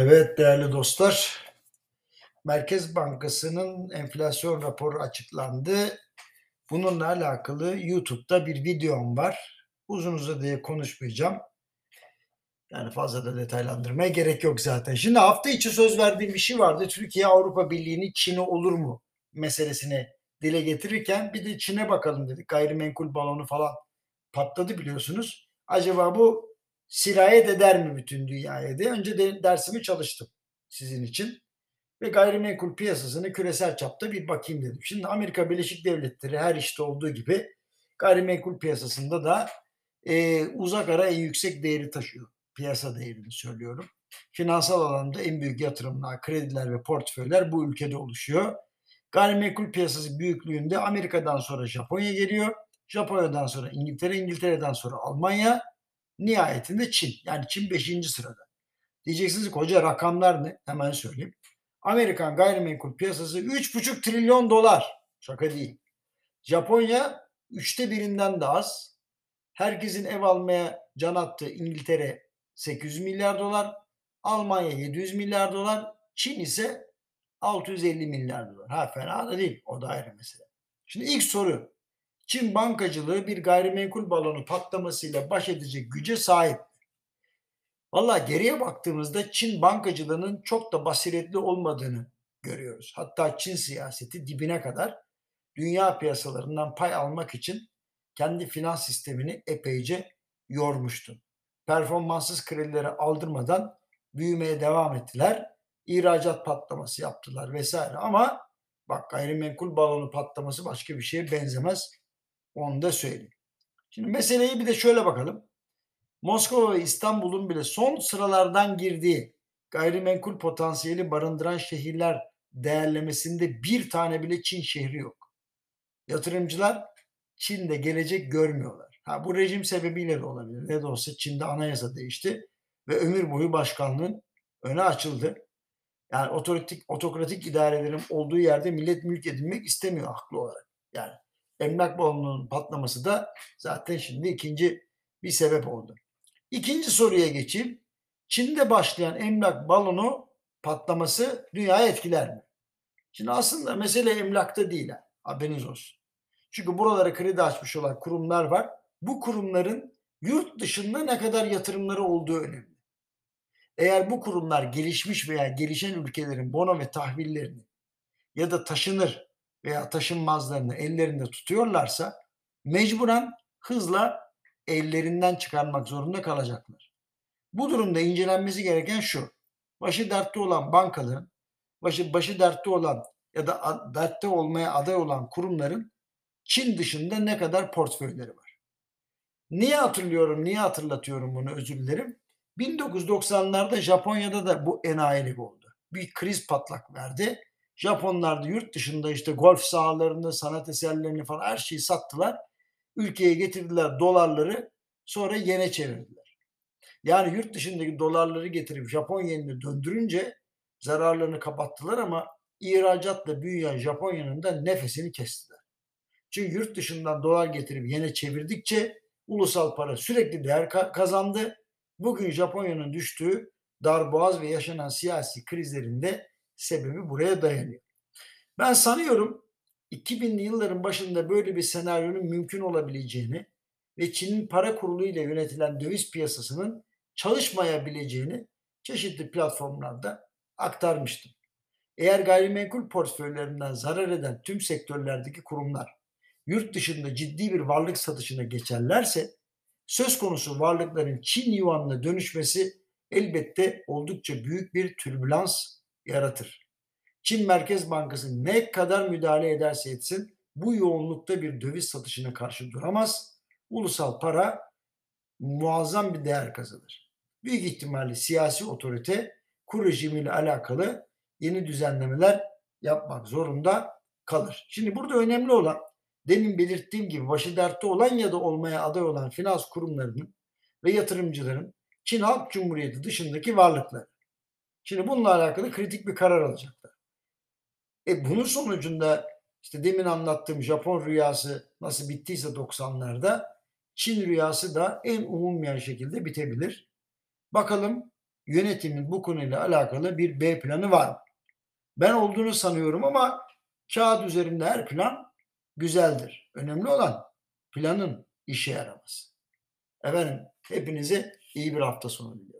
Evet değerli dostlar, Merkez Bankası'nın enflasyon raporu açıklandı. Bununla alakalı YouTube'da bir videom var. Uzun uzadıya konuşmayacağım. Yani fazla da detaylandırmaya gerek yok zaten. Şimdi hafta içi söz verdiğim bir şey vardı. Türkiye Avrupa Birliği'nin Çin'i olur mu meselesini dile getirirken bir de Çin'e bakalım dedik. Gayrimenkul balonu falan patladı biliyorsunuz. Acaba bu sirayet eder mi bütün dünyaya diye önce de dersimi çalıştım sizin için. Ve gayrimenkul piyasasını küresel çapta bir bakayım dedim. Şimdi Amerika Birleşik Devletleri her işte olduğu gibi gayrimenkul piyasasında da e, uzak ara en yüksek değeri taşıyor. Piyasa değerini söylüyorum. Finansal alanda en büyük yatırımlar, krediler ve portföyler bu ülkede oluşuyor. Gayrimenkul piyasası büyüklüğünde Amerika'dan sonra Japonya geliyor. Japonya'dan sonra İngiltere, İngiltere'den sonra Almanya, nihayetinde Çin. Yani Çin 5. sırada. Diyeceksiniz ki hoca rakamlar ne? Hemen söyleyeyim. Amerikan gayrimenkul piyasası 3,5 trilyon dolar. Şaka değil. Japonya üçte birinden de az. Herkesin ev almaya can attığı İngiltere 800 milyar dolar. Almanya 700 milyar dolar. Çin ise 650 milyar dolar. Ha fena da değil. O da ayrı mesele. Şimdi ilk soru. Çin bankacılığı bir gayrimenkul balonu patlamasıyla baş edecek güce sahip. Valla geriye baktığımızda Çin bankacılığının çok da basiretli olmadığını görüyoruz. Hatta Çin siyaseti dibine kadar dünya piyasalarından pay almak için kendi finans sistemini epeyce yormuştu. Performanssız kredileri aldırmadan büyümeye devam ettiler. İhracat patlaması yaptılar vesaire ama bak gayrimenkul balonu patlaması başka bir şeye benzemez. Onu da söyleyeyim. Şimdi meseleyi bir de şöyle bakalım. Moskova ve İstanbul'un bile son sıralardan girdiği gayrimenkul potansiyeli barındıran şehirler değerlemesinde bir tane bile Çin şehri yok. Yatırımcılar Çin'de gelecek görmüyorlar. Ha, bu rejim sebebiyle de olabilir. Ne de olsa Çin'de anayasa değişti ve ömür boyu başkanlığın öne açıldı. Yani otokratik, otokratik idarelerin olduğu yerde millet mülk edinmek istemiyor haklı olarak. Yani emlak balonunun patlaması da zaten şimdi ikinci bir sebep oldu. İkinci soruya geçeyim. Çin'de başlayan emlak balonu patlaması dünyayı etkiler mi? Şimdi aslında mesele emlakta değil. Haberiniz olsun. Çünkü buralara kredi açmış olan kurumlar var. Bu kurumların yurt dışında ne kadar yatırımları olduğu önemli. Eğer bu kurumlar gelişmiş veya gelişen ülkelerin bono ve tahvillerini ya da taşınır veya taşınmazlarını ellerinde tutuyorlarsa mecburen hızla ellerinden çıkarmak zorunda kalacaklar. Bu durumda incelenmesi gereken şu. Başı dertte olan bankaların, başı, başı dertte olan ya da dertte olmaya aday olan kurumların Çin dışında ne kadar portföyleri var. Niye hatırlıyorum, niye hatırlatıyorum bunu özür dilerim. 1990'larda Japonya'da da bu enayilik oldu. Bir kriz patlak verdi Japonlar da yurt dışında işte golf sahalarını, sanat eserlerini falan her şeyi sattılar. Ülkeye getirdiler dolarları sonra yene çevirdiler. Yani yurt dışındaki dolarları getirip Japon yenini döndürünce zararlarını kapattılar ama ihracatla büyüyen Japonya'nın da nefesini kestiler. Çünkü yurt dışından dolar getirip yene çevirdikçe ulusal para sürekli değer kazandı. Bugün Japonya'nın düştüğü darboğaz ve yaşanan siyasi krizlerinde sebebi buraya dayanıyor. Ben sanıyorum 2000'li yılların başında böyle bir senaryonun mümkün olabileceğini ve Çin'in para kurulu ile yönetilen döviz piyasasının çalışmayabileceğini çeşitli platformlarda aktarmıştım. Eğer gayrimenkul portföylerinden zarar eden tüm sektörlerdeki kurumlar yurt dışında ciddi bir varlık satışına geçerlerse söz konusu varlıkların Çin yuanına dönüşmesi elbette oldukça büyük bir türbülans yaratır. Çin Merkez Bankası ne kadar müdahale ederse etsin bu yoğunlukta bir döviz satışına karşı duramaz. Ulusal para muazzam bir değer kazanır. Büyük ihtimalle siyasi otorite kur rejimiyle alakalı yeni düzenlemeler yapmak zorunda kalır. Şimdi burada önemli olan demin belirttiğim gibi başı dertte olan ya da olmaya aday olan finans kurumlarının ve yatırımcıların Çin Halk Cumhuriyeti dışındaki varlıkları. Şimdi bununla alakalı kritik bir karar alacaklar. E bunun sonucunda işte demin anlattığım Japon rüyası nasıl bittiyse 90'larda Çin rüyası da en umulmayan şekilde bitebilir. Bakalım yönetimin bu konuyla alakalı bir B planı var mı? Ben olduğunu sanıyorum ama kağıt üzerinde her plan güzeldir. Önemli olan planın işe yaraması. Efendim hepinize iyi bir hafta sonu diliyorum.